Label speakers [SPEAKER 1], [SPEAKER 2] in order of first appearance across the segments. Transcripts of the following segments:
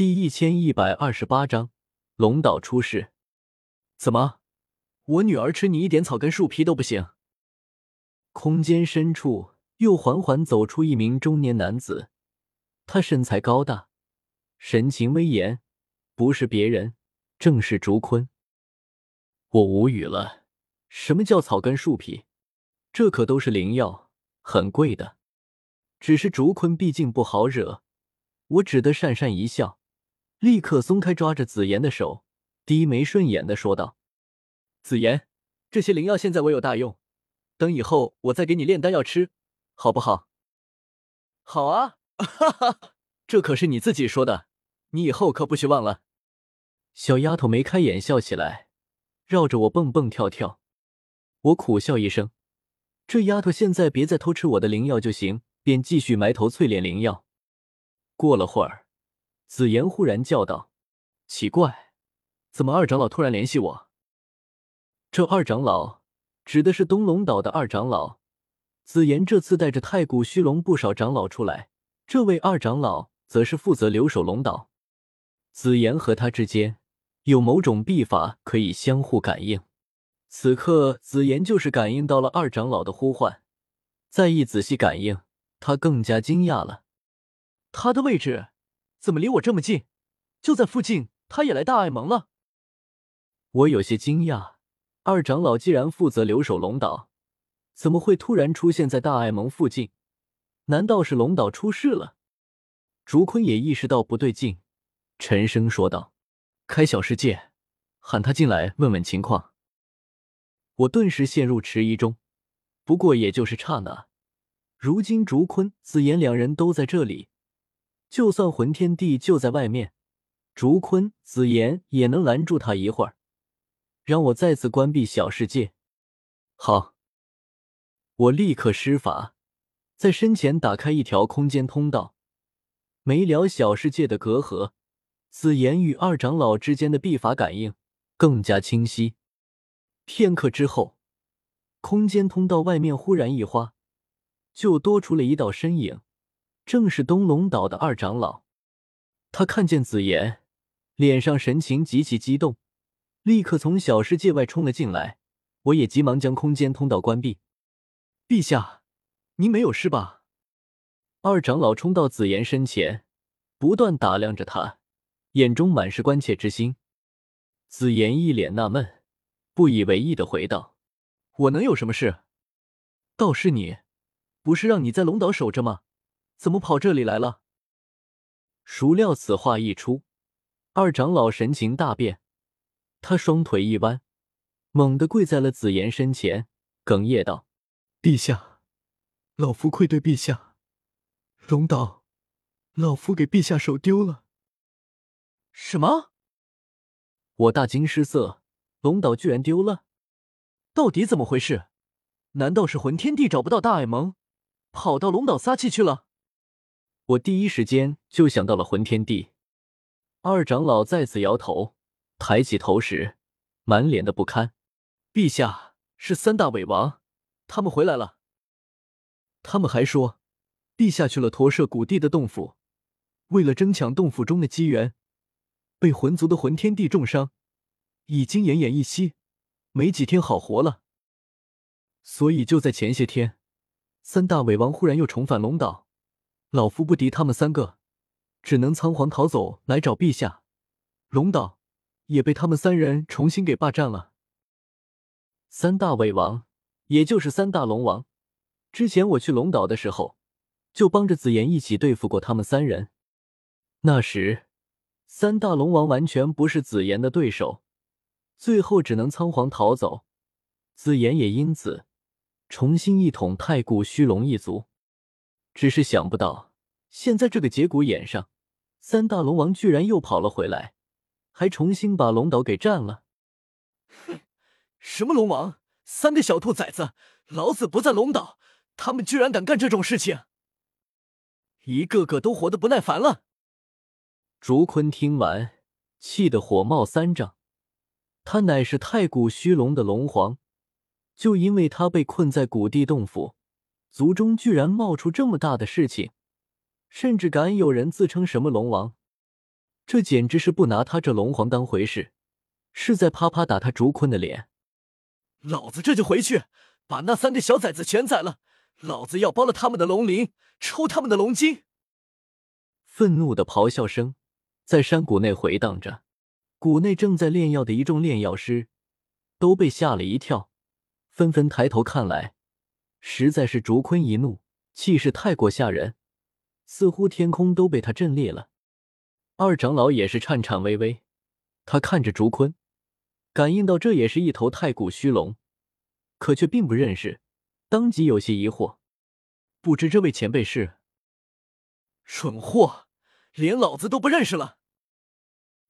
[SPEAKER 1] 第一千一百二十八章龙岛出世。怎么，我女儿吃你一点草根树皮都不行？空间深处又缓缓走出一名中年男子，他身材高大，神情威严，不是别人，正是竹坤。我无语了，什么叫草根树皮？这可都是灵药，很贵的。只是竹坤毕竟不好惹，我只得讪讪一笑，立刻松开抓着紫妍的手，低眉顺眼的说道：“紫妍，这些灵药现在我有大用，等以后我再给你炼丹药吃，好不好？”“好啊！”哈哈，这可是你自己说的，你以后可不许忘了。小丫头眉开眼笑起来，绕着我蹦蹦跳跳。我苦笑一声，这丫头现在别再偷吃我的灵药就行。便继续埋头淬炼灵药。过了会儿，紫妍忽然叫道：“奇怪，怎么二长老突然联系我？”这二长老指的是东龙岛的二长老。紫妍这次带着太古虚龙不少长老出来，这位二长老则是负责留守龙岛。紫妍和他之间有某种秘法可以相互感应。此刻，紫妍就是感应到了二长老的呼唤，再一仔细感应。他更加惊讶了，他的位置怎么离我这么近？就在附近，他也来大爱盟了。我有些惊讶，二长老既然负责留守龙岛，怎么会突然出现在大爱盟附近？难道是龙岛出事了？竹坤也意识到不对劲，沉声说道：“开小世界，喊他进来问问情况。”我顿时陷入迟疑中，不过也就是刹那。如今竹坤、紫妍两人都在这里，就算魂天帝就在外面，竹坤、紫妍也能拦住他一会儿，让我再次关闭小世界。好，我立刻施法，在身前打开一条空间通道，没了小世界的隔阂，紫妍与二长老之间的秘法感应更加清晰。片刻之后，空间通道外面忽然一花。就多出了一道身影，正是东龙岛的二长老。他看见紫妍，脸上神情极其激动，立刻从小世界外冲了进来。我也急忙将空间通道关闭。陛下，您没有事吧？二长老冲到紫妍身前，不断打量着他，眼中满是关切之心。紫妍一脸纳闷，不以为意的回道：“我能有什么事？倒是你。”不是让你在龙岛守着吗？怎么跑这里来了？孰料此话一出，二长老神情大变，他双腿一弯，猛地跪在了紫妍身前，哽咽道：“陛下，老夫愧对陛下，龙岛，老夫给陛下手丢了。”什么？我大惊失色，龙岛居然丢了？到底怎么回事？难道是魂天帝找不到大矮萌？跑到龙岛撒气去了，我第一时间就想到了魂天帝。二长老再次摇头，抬起头时，满脸的不堪。陛下是三大伪王，他们回来了。他们还说，陛下去了驼舍古地的洞府，为了争抢洞府中的机缘，被魂族的魂天帝重伤，已经奄奄一息，没几天好活了。所以就在前些天。三大伪王忽然又重返龙岛，老夫不敌他们三个，只能仓皇逃走来找陛下。龙岛也被他们三人重新给霸占了。三大伪王，也就是三大龙王，之前我去龙岛的时候，就帮着紫妍一起对付过他们三人。那时，三大龙王完全不是紫妍的对手，最后只能仓皇逃走，紫妍也因此。重新一统太古虚龙一族，只是想不到现在这个节骨眼上，三大龙王居然又跑了回来，还重新把龙岛给占了。哼，什么龙王，三个小兔崽子，老子不在龙岛，他们居然敢干这种事情，一个个都活得不耐烦了。竹坤听完，气得火冒三丈，他乃是太古虚龙的龙皇。就因为他被困在古地洞府，族中居然冒出这么大的事情，甚至敢有人自称什么龙王，这简直是不拿他这龙皇当回事，是在啪啪打他竹坤的脸。
[SPEAKER 2] 老子这就回去，把那三个小崽子全宰了！老子要剥了他们的龙鳞，抽他们的龙筋！
[SPEAKER 1] 愤怒的咆哮声在山谷内回荡着，谷内正在炼药的一众炼药师都被吓了一跳，纷纷抬头看来。实在是竹坤一怒，气势太过吓人，似乎天空都被他震裂了。二长老也是颤颤巍巍，他看着竹坤，感应到这也是一头太古虚龙，可却并不认识，当即有些疑惑，不知这位前辈是？
[SPEAKER 2] 蠢货，连老子都不认识了！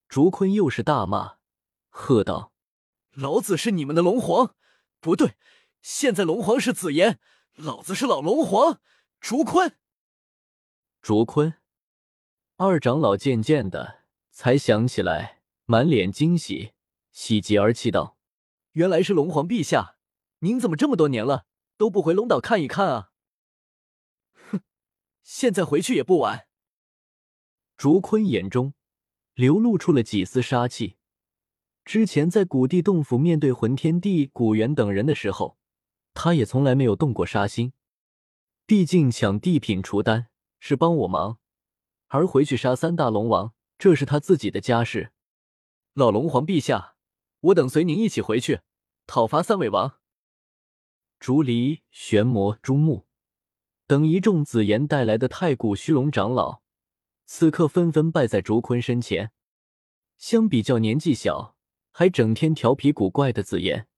[SPEAKER 1] 竹坤又是大骂，喝道：“
[SPEAKER 2] 老子是你们的龙皇，不对，现在龙皇是紫妍，老子是老龙皇竹坤。”
[SPEAKER 1] 竹坤。二长老渐渐的才想起来，满脸惊喜，喜极而泣道：“
[SPEAKER 2] 原来是龙皇陛下，您怎么这么多年了都不回龙岛看一看啊？”哼，现在回去也不晚。
[SPEAKER 1] 竹坤眼中流露出了几丝杀气。之前在古地洞府面对魂天帝、古元等人的时候，他也从来没有动过杀心。毕竟抢地品除丹是帮我忙。而回去杀三大龙王，这是他自己的家事。
[SPEAKER 2] 老龙皇陛下，我等随您一起回去讨伐三尾王。
[SPEAKER 1] 竹离、玄魔、朱木等一众紫炎带来的太古虚龙长老，此刻纷纷拜在竹坤身前。相比较年纪小还整天调皮古怪的紫妍，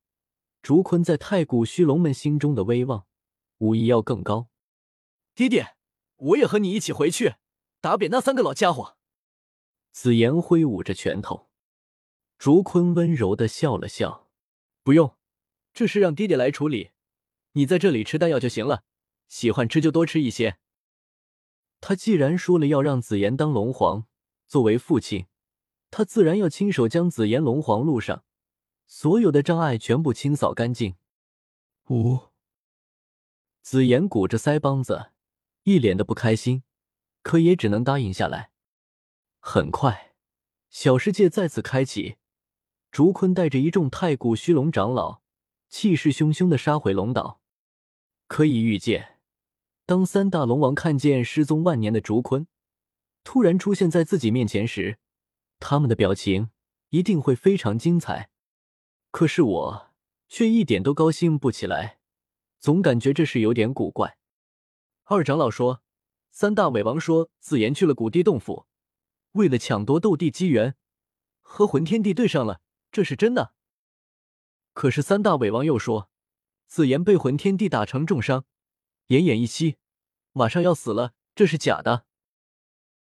[SPEAKER 1] 竹坤在太古虚龙们心中的威望，无疑要更高。
[SPEAKER 2] 爹爹，我也和你一起回去。打扁那三个老家伙！
[SPEAKER 1] 紫妍挥舞着拳头，竹坤温柔的笑了笑：“
[SPEAKER 2] 不用，这事让爹爹来处理，你在这里吃丹药就行了，喜欢吃就多吃一些。”
[SPEAKER 1] 他既然说了要让紫妍当龙皇，作为父亲，他自然要亲手将紫妍龙皇路上所有的障碍全部清扫干净。
[SPEAKER 2] 五，
[SPEAKER 1] 紫妍鼓着腮帮子，一脸的不开心。可也只能答应下来。很快，小世界再次开启。竹坤带着一众太古虚龙长老，气势汹汹的杀回龙岛。可以预见，当三大龙王看见失踪万年的竹坤突然出现在自己面前时，他们的表情一定会非常精彩。可是我却一点都高兴不起来，总感觉这事有点古怪。
[SPEAKER 2] 二长老说。三大伪王说：“紫言去了古地洞府，为了抢夺斗帝机缘，和魂天帝对上了，这是真的。可是三大伪王又说，紫言被魂天帝打成重伤，奄奄一息，马上要死了，这是假的。”